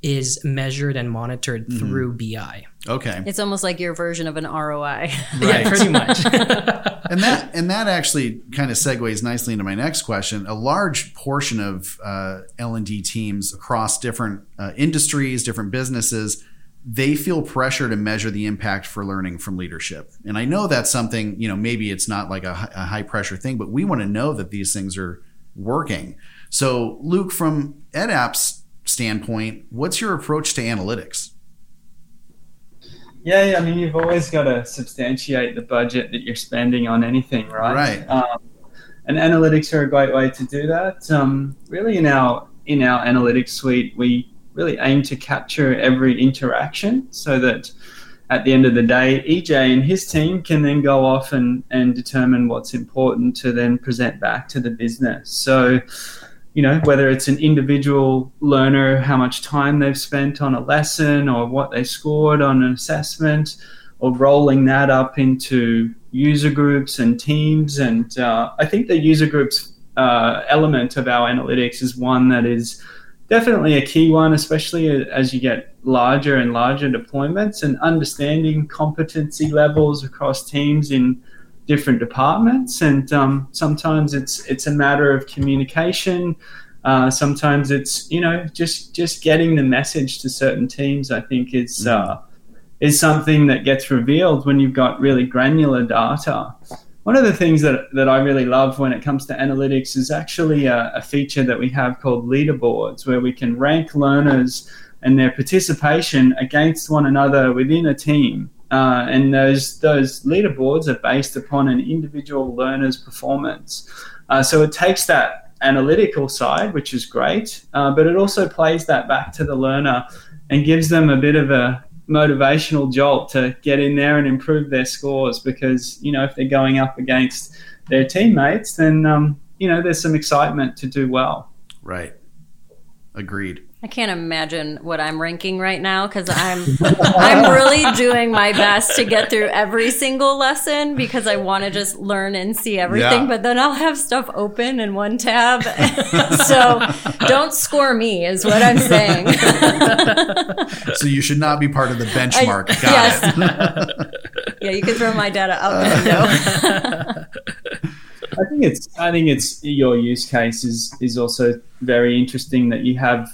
is measured and monitored mm-hmm. through BI. Okay. It's almost like your version of an ROI. Right. yeah, pretty much. and that and that actually kind of segues nicely into my next question. A large portion of uh, L and D teams across different uh, industries, different businesses they feel pressure to measure the impact for learning from leadership. And I know that's something, you know, maybe it's not like a, a high pressure thing, but we want to know that these things are working. So, Luke, from EdApp's standpoint, what's your approach to analytics? Yeah, yeah, I mean, you've always got to substantiate the budget that you're spending on anything, right? Right. Um, and analytics are a great way to do that. Um, really, in our in our analytics suite, we really aim to capture every interaction so that at the end of the day, EJ and his team can then go off and, and determine what's important to then present back to the business. So, you know, whether it's an individual learner, how much time they've spent on a lesson or what they scored on an assessment, or rolling that up into user groups and teams. And uh, I think the user groups uh, element of our analytics is one that is definitely a key one, especially as you get larger and larger deployments and understanding competency levels across teams in different departments. And um, sometimes it's it's a matter of communication. Uh, sometimes it's you know just just getting the message to certain teams. I think is mm. uh, is something that gets revealed when you've got really granular data. One of the things that, that I really love when it comes to analytics is actually a, a feature that we have called leaderboards, where we can rank learners and their participation against one another within a team. Uh, and those those leaderboards are based upon an individual learner's performance. Uh, so it takes that analytical side, which is great, uh, but it also plays that back to the learner and gives them a bit of a motivational jolt to get in there and improve their scores because you know if they're going up against their teammates then um, you know there's some excitement to do well. Right. Agreed I can't imagine what I'm ranking right now because I'm I'm really doing my best to get through every single lesson because I want to just learn and see everything. Yeah. But then I'll have stuff open in one tab, so don't score me is what I'm saying. so you should not be part of the benchmark. I, yes. yeah, you can throw my data out the window. Uh, I think it's I think it's your use case is is also very interesting that you have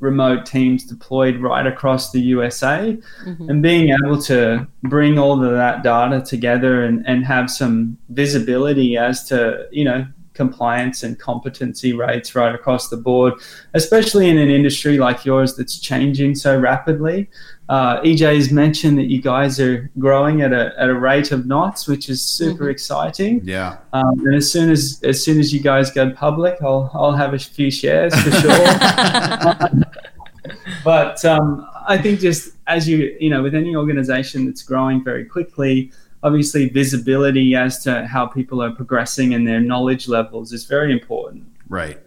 remote teams deployed right across the USA mm-hmm. and being able to bring all of that data together and, and have some visibility as to, you know, compliance and competency rates right across the board, especially in an industry like yours that's changing so rapidly. Uh, EJ has mentioned that you guys are growing at a, at a rate of knots, which is super mm-hmm. exciting. Yeah. Um, and as soon as as soon as you guys go public, I'll I'll have a few shares for sure. but um, I think just as you you know with any organization that's growing very quickly, obviously visibility as to how people are progressing and their knowledge levels is very important. Right.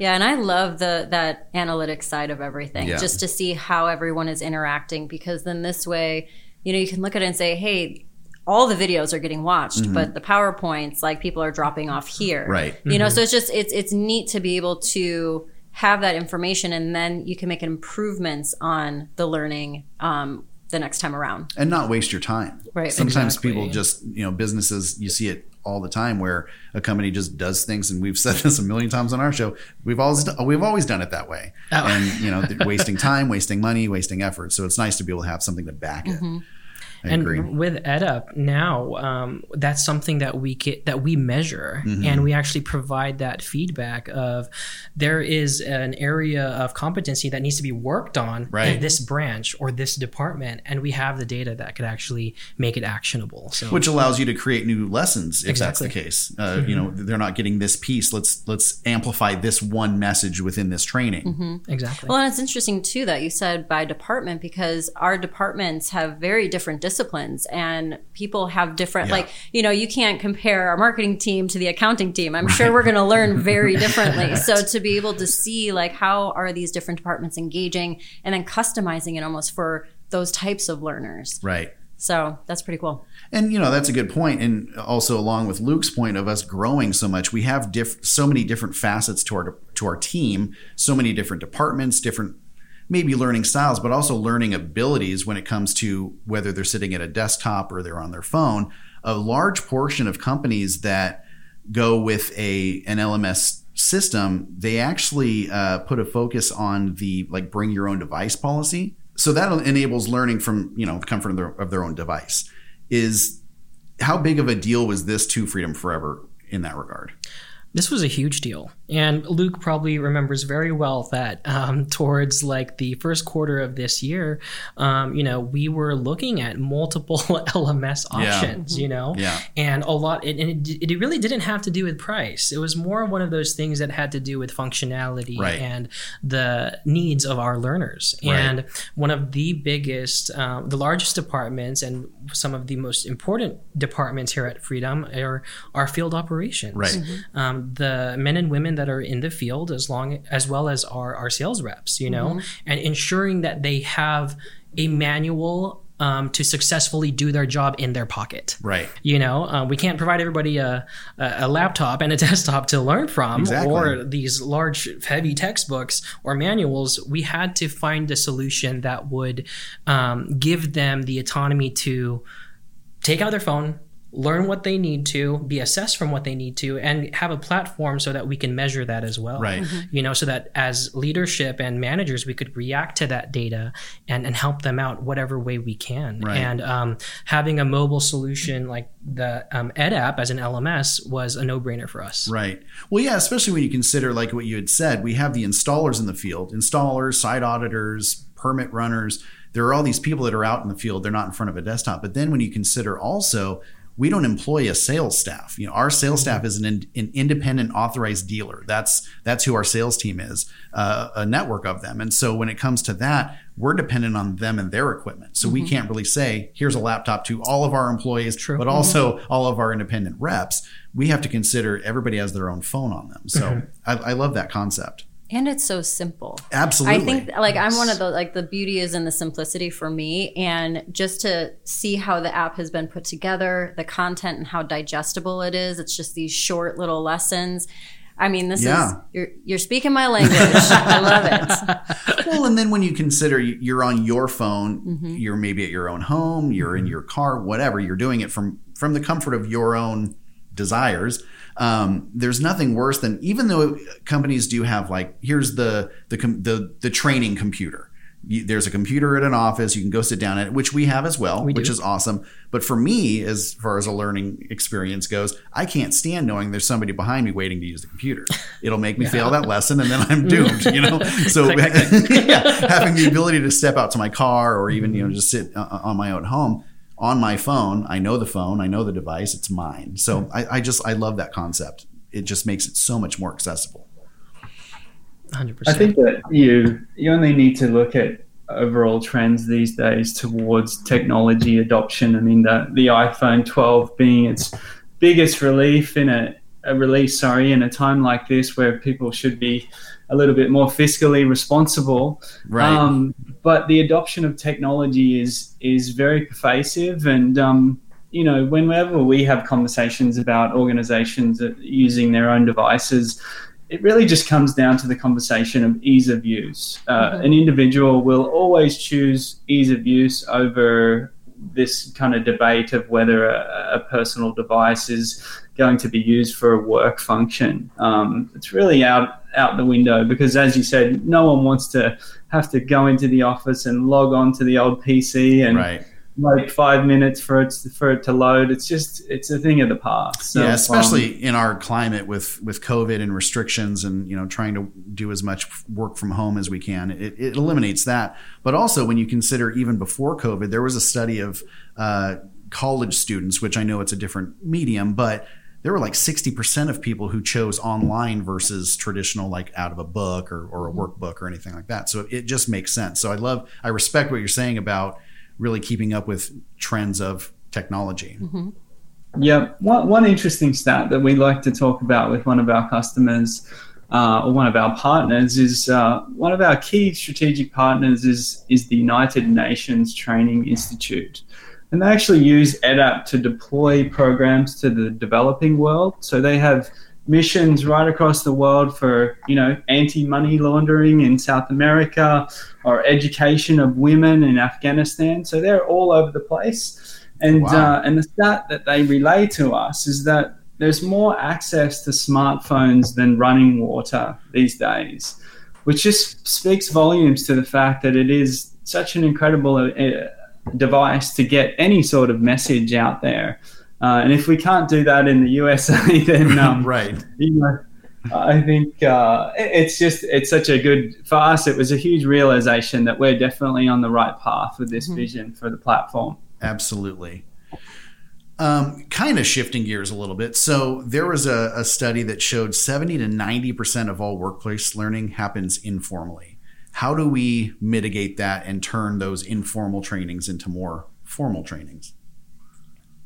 Yeah, and I love the that analytics side of everything, yeah. just to see how everyone is interacting. Because then this way, you know, you can look at it and say, "Hey, all the videos are getting watched, mm-hmm. but the powerpoints, like people are dropping off here." Right. You mm-hmm. know, so it's just it's it's neat to be able to have that information, and then you can make improvements on the learning um, the next time around, and not waste your time. Right. Sometimes exactly. people just you know businesses you see it all the time where a company just does things and we've said this a million times on our show we've always we've always done it that way oh. and you know wasting time wasting money wasting effort so it's nice to be able to have something to back it mm-hmm. I and agree. with EdApp now, um, that's something that we get, that we measure, mm-hmm. and we actually provide that feedback of there is an area of competency that needs to be worked on right. in this branch or this department, and we have the data that could actually make it actionable. So, which allows you to create new lessons if exactly. that's the case. Uh, mm-hmm. You know, they're not getting this piece. Let's let's amplify this one message within this training. Mm-hmm. Exactly. Well, and it's interesting too that you said by department because our departments have very different disciplines and people have different yeah. like you know you can't compare our marketing team to the accounting team i'm right. sure we're going to learn very differently so to be able to see like how are these different departments engaging and then customizing it almost for those types of learners right so that's pretty cool. And you know that's a good point, and also along with Luke's point of us growing so much, we have diff- so many different facets to our to our team, so many different departments, different maybe learning styles, but also learning abilities when it comes to whether they're sitting at a desktop or they're on their phone. A large portion of companies that go with a an LMS system, they actually uh, put a focus on the like bring your own device policy. So that enables learning from you know the comfort of their, of their own device. Is how big of a deal was this to Freedom Forever in that regard? This was a huge deal. And Luke probably remembers very well that um, towards like the first quarter of this year, um, you know, we were looking at multiple LMS options, yeah. you know, yeah. and a lot, and it, it really didn't have to do with price. It was more one of those things that had to do with functionality right. and the needs of our learners. Right. And one of the biggest, um, the largest departments and some of the most important departments here at Freedom are our field operations. Right. Mm-hmm. Um, the men and women that are in the field as long as well as our, our sales reps you know Mm-hmm. and ensuring that they have a manual um, to successfully do their job in their pocket Right. you know uh, we can't provide everybody a, a, a laptop and a desktop to learn from Exactly. or these large heavy textbooks or manuals we had to find a solution that would um, give them the autonomy to take out their phone learn what they need to be assessed from what they need to and have a platform so that we can measure that as well Right. you know so that as leadership and managers we could react to that data and, and help them out whatever way we can Right. and um, having a mobile solution like the um, EdApp as an lms was a no-brainer for us Right. Well, yeah, especially when you consider, like what you had said, we have the installers in the field installers, site auditors, permit runners. There are all these people that are out in the field. They're not in front of a desktop. But then when you consider also, we don't employ a sales staff. You know, our sales mm-hmm. staff is an, an independent authorized dealer. That's that's who our sales team is, uh, a network of them. And so when it comes to that, we're dependent on them and their equipment. So we mm-hmm. can't really say, here's a laptop to all of our employees, True. but mm-hmm. also all of our independent reps. We have to consider everybody has their own phone on them. So I, I love that concept. And it's so simple. Absolutely. I think like I'm one of the like the beauty is in the simplicity for me and just to see how the app has been put together, the content and how digestible it is. It's just these short little lessons. I mean, this Yeah. is you're you're speaking my language. I love it. well, and then when you consider you're on your phone, mm-hmm. you're maybe at your own home, you're in mm-hmm. your car, whatever, you're doing it from from the comfort of your own desires. Um, there's nothing worse than even though companies do have like here's the the the, the training computer. You, there's a computer at an office you can go sit down at, it, which we have as well, We which is awesome. But for me, as far as a learning experience goes, I can't stand knowing there's somebody behind me waiting to use the computer. It'll make me fail that lesson, and then I'm doomed. You know, so yeah, having the ability to step out to my car or even you know just sit uh, on my own home on my phone. I know the phone, I know the device, it's mine. So I, I just I love that concept. It just makes it so much more accessible. 100% I think that you you only need to look at overall trends these days towards technology adoption. I mean, the the iPhone 12 being its biggest relief in a, a release, sorry, in a time like this where people should be a little bit more fiscally responsible. Right. Um, but the adoption of technology is is very pervasive, and um, you know, whenever we have conversations about organizations using their own devices, it really just comes down to the conversation of ease of use. Uh, An individual will always choose ease of use over this kind of debate of whether a, a personal device is going to be used for a work function. Um, it's really out out the window because, as you said, no one wants to have to go into the office and log on to the old PC and right. Wait five minutes for it for it to load. It's just it's a thing of the past. So, yeah, um, especially in our climate with with COVID and restrictions, and you know trying to do as much work from home as we can. It, it eliminates that. But also, when you consider even before COVID, there was a study of uh, college students, which I know it's a different medium, but there were like 60% of people who chose online versus traditional like out of a book or, or a workbook or anything like that so it just makes sense so i love i respect what you're saying about really keeping up with trends of technology. Yeah, one, one interesting stat that we like to talk about with one of our customers uh, or one of our partners is uh, one of our key strategic partners is is the United Nations Training Institute, and they actually use EdApp to deploy programs to the developing world. So they have missions right across the world for you know anti-money laundering in South America or education of women in Afghanistan. So they're all over the place. And Wow. uh, and the stat that they relay to us is that there's more access to smartphones than running water these days, which just speaks volumes to the fact that it is such an incredible uh, device to get any sort of message out there. Uh, and if we can't do that in the USA, then um, right. You know, I think uh, it's just it's such a good for us. It was a huge realization that we're definitely on the right path with this mm-hmm. vision for the platform. Absolutely. Um, kind of shifting gears a little bit. So there was a, a study that showed 70 to 90 percent of all workplace learning happens informally. How do we mitigate that and turn those informal trainings into more formal trainings?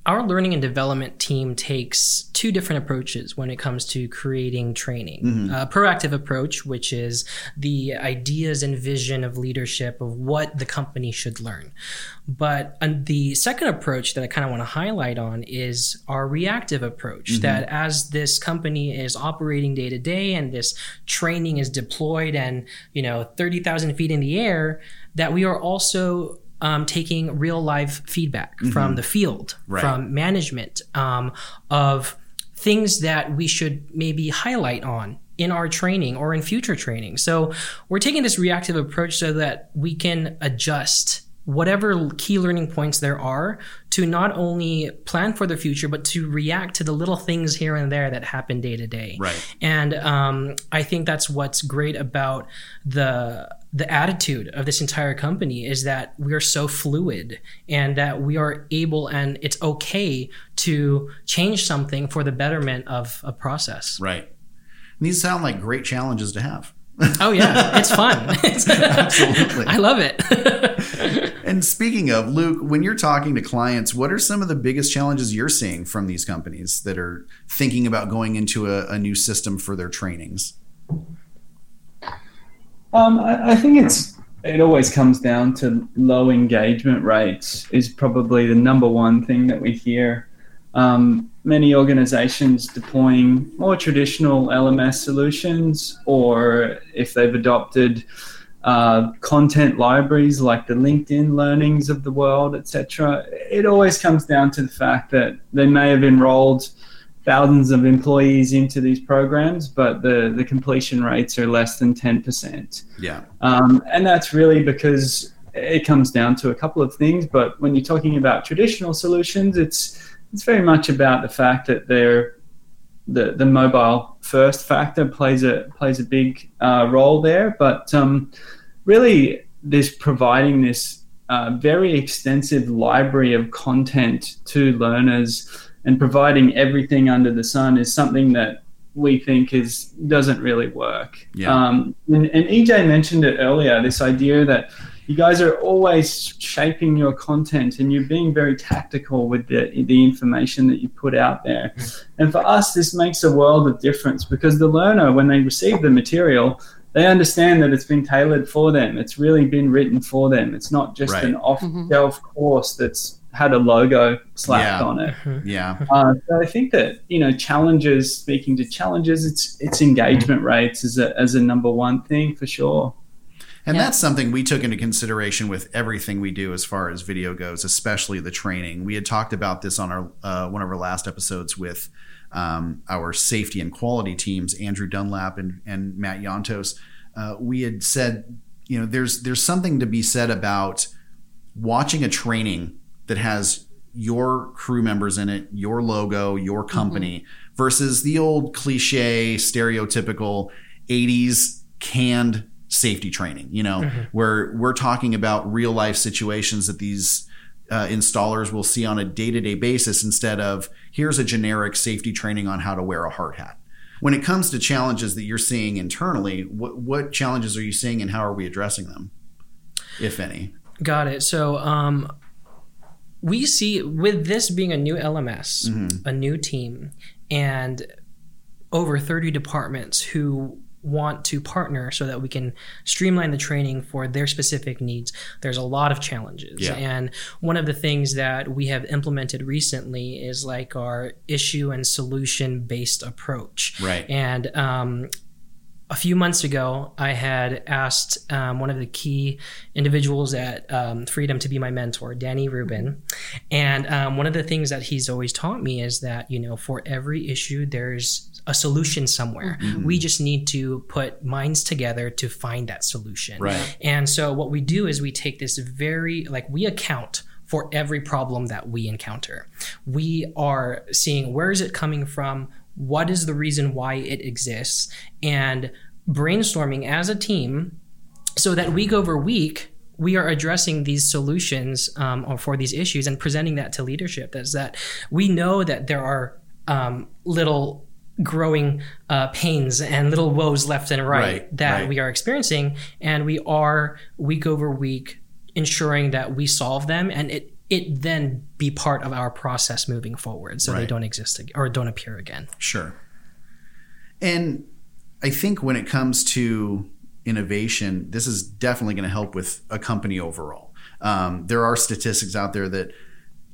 Our learning and development team takes two different approaches when it comes to creating training. Mm-hmm. A proactive approach, which is the ideas and vision of leadership of what the company should learn. But the second approach that I kind of want to highlight on is our reactive approach mm-hmm. that as this company is operating day to day and this training is deployed and, you know, 30,000 feet in the air, that we are also um, taking real live feedback mm-hmm. from the field, right. from management, um, of things that we should maybe highlight on in our training or in future training. So we're taking this reactive approach so that we can adjust whatever key learning points there are to not only plan for the future but to react to the little things here and there that happen day to day right and um, i think that's what's great about the the attitude of this entire company is that we are so fluid and that we are able and it's okay to change something for the betterment of a process. Right. These sound like great challenges to have. oh yeah, it's fun. Absolutely. I love it. and speaking of Luke, when you're talking to clients, what are some of the biggest challenges you're seeing from these companies that are thinking about going into a, a new system for their trainings? Um, I, I, think it's it always comes down to low engagement rates is probably the number one thing that we hear. Um, many organizations deploying more traditional LMS solutions, or if they've adopted uh, content libraries like the LinkedIn learnings of the world, etc. It always comes down to the fact that they may have enrolled thousands of employees into these programs, but the, the completion rates are less than 10%. Yeah. Um, and that's really because it comes down to a couple of things. But when you're talking about traditional solutions, it's, it's very much about the fact that they're the, the mobile first factor plays a plays a big uh, role there, but um, really, this providing this uh, very extensive library of content to learners and providing everything under the sun is something that we think is doesn't really work. Yeah. Um, and, and EJ mentioned it earlier. This idea that you guys are always shaping your content and you're being very tactical with the the information that you put out there. And for us, this makes a world of difference because the learner, when they receive the material, they understand that it's been tailored for them. It's really been written for them. It's not just right. an off-the-shelf mm-hmm. course that's had a logo slapped yeah. on it. Mm-hmm. Yeah. Uh, so I think that you know challenges. Speaking to challenges, it's it's engagement rates as a as a number one thing for sure. And yeah. that's something we took into consideration with everything we do as far as video goes, especially the training. We had talked about this on our uh, one of our last episodes with um, our safety and quality teams, Andrew Dunlap and, and Matt Yantos. Uh, we had said, you know, there's there's something to be said about watching a training that has your crew members in it, your logo, your company, mm-hmm. versus the old cliche, stereotypical 80s canned safety training, you know, mm-hmm. where we're talking about real life situations that these uh, installers will see on a day to day basis instead of here's a generic safety training on how to wear a hard hat. When it comes to challenges that you're seeing internally, what, what challenges are you seeing and how are we addressing them, if any? Got it. So, um, we see with this being a new LMS, mm-hmm. a new team, and over 30 departments who want to partner so that we can streamline the training for their specific needs. There's a lot of challenges. Yeah. and one of the things that we have implemented recently is like our issue and solution based approach. Right. And um, a few months ago, I had asked um, one of the key individuals at um, Freedom to be my mentor, Danny Rubin. And um, one of the things that he's always taught me is that, you know, for every issue, there's a solution somewhere. Mm-hmm. We just need to put minds together to find that solution. Right. And so what we do is we take this very, like, we account for every problem that we encounter. we are seeing where is it coming from, what is the reason why it exists, and brainstorming as a team so that week over week we are addressing these solutions um, or for these issues and presenting that to leadership. That's that we know that there are um, little growing uh, pains and little woes left and right, Right, that right. we are experiencing, and we are week over week ensuring that we solve them and it it then be part of our process moving forward so they don't exist ag- or don't appear again. Sure. And I think when it comes to innovation, this is definitely going to help with a company overall. Um, there are statistics out there that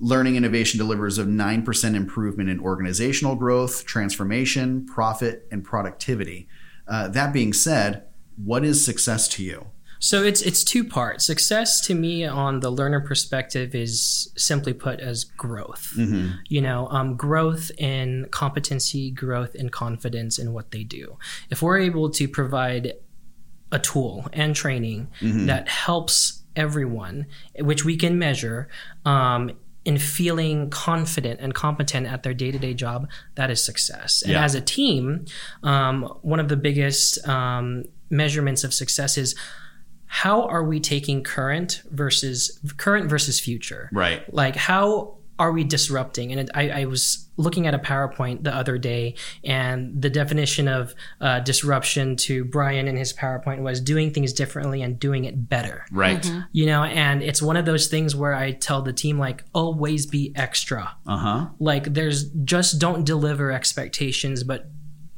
learning innovation delivers a 9% improvement in organizational growth, transformation, profit, and productivity. Uh, that being said, what is success to you? So it's it's two parts. Success to me on the learner perspective is simply put as growth. You know, um, growth in competency, growth in confidence in what they do. If we're able to provide a tool and training that helps everyone, which we can measure, um, in feeling confident and competent at their day to day job, that is success. And Yeah. as a team, um, one of the biggest um, measurements of success is how are we taking current versus current versus future Right. like how are we disrupting and it, I, I was looking at a powerpoint the other day and the definition of uh, disruption to brian in his powerpoint was doing things differently and doing it better Right. you know and it's one of those things where i tell the team like always be extra Uh huh. like there's just don't deliver expectations but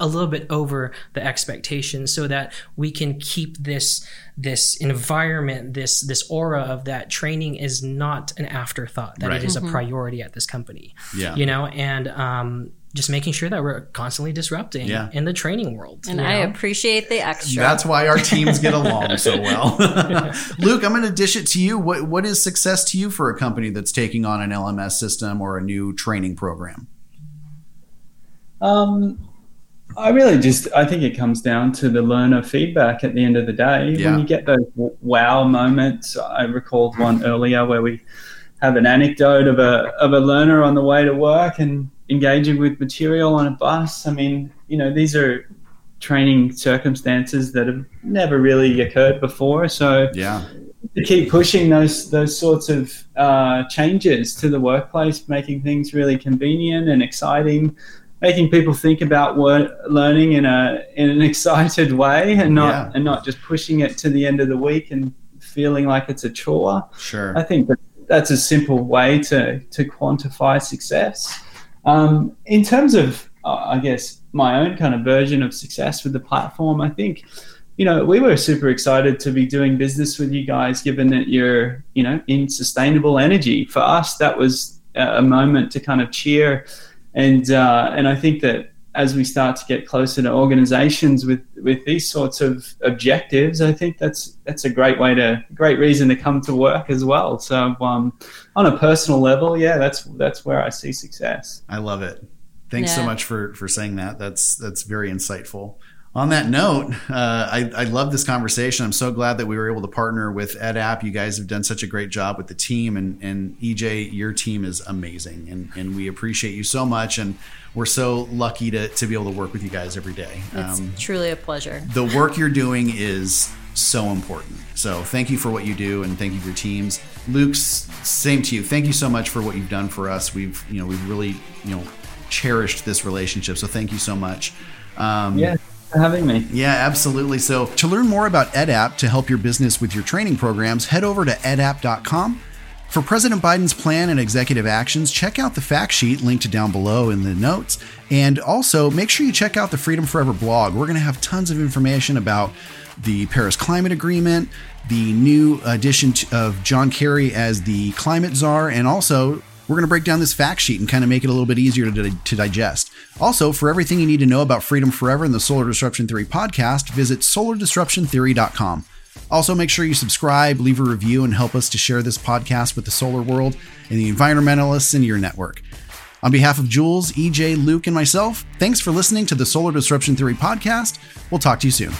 a little bit over the expectations so that we can keep this this environment this this aura of that training is not an afterthought that Right. it is a priority at this company Yeah. you know and um just making sure that we're constantly disrupting Yeah. in the training world And I know? appreciate the extra. That's why our teams get along so well. Luke, I'm going to dish it to you. What what is success to you for a company that's taking on an LMS system or a new training program? Um, I really just I think it comes down to the learner feedback at the end of the day. Yeah. When you get those wow moments, I recalled one earlier where we have an anecdote of a of a learner on the way to work and engaging with material on a bus. I mean, you know, these are training circumstances that have never really occurred before. So Yeah. to keep pushing those those sorts of uh, changes to the workplace, making things really convenient and exciting, making people think about learning in a in an excited way, and not Yeah. and not just pushing it to the end of the week and feeling like it's a chore. Sure. I think that that's a simple way to to quantify success. Um, in terms of, uh, I guess, my own kind of version of success with the platform, I think, you know, we were super excited to be doing business with you guys, given that you're, you know, in sustainable energy. For us, that was a moment to kind of cheer, and uh, and I think that as we start to get closer to organizations with with these sorts of objectives, I think that's that's a great way to great reason to come to work as well. So um, on a personal level, yeah, that's that's where I see success. I love it. Thanks so much for for saying that. That's that's very insightful. On that note, uh, I, I love this conversation. I'm so glad that we were able to partner with EdApp. You guys have done such a great job with the team, and, and EJ, your team is amazing, and, and we appreciate you so much. And we're so lucky to, to be able to work with you guys every day. It's Um, truly a pleasure. the work you're doing is so important. So thank you for what you do and thank you for your teams. Luke's same to you. Thank you so much for what you've done for us. We've, you know, we've really, you know, cherished this relationship. So thank you so much. Um, Yeah, thanks for having me. yeah, absolutely. So, to learn more about EdApp to help your business with your training programs, head over to edapp.com. For President Biden's plan and executive actions, check out the fact sheet linked down below in the notes. And also, make sure you check out the Freedom Forever blog. We're going to have tons of information about the Paris Climate Agreement, the new addition of John Kerry as the climate czar, and also we're going to break down this fact sheet and kind of make it a little bit easier to, to digest. Also, for everything you need to know about Freedom Forever and the Solar Disruption Theory podcast, visit solardisruptiontheory.com. Also, make sure you subscribe, leave a review, and help us to share this podcast with the solar world and the environmentalists in your network. On behalf of Jules, EJ, Luke, and myself, thanks for listening to the Solar Disruption Theory podcast. We'll talk to you soon.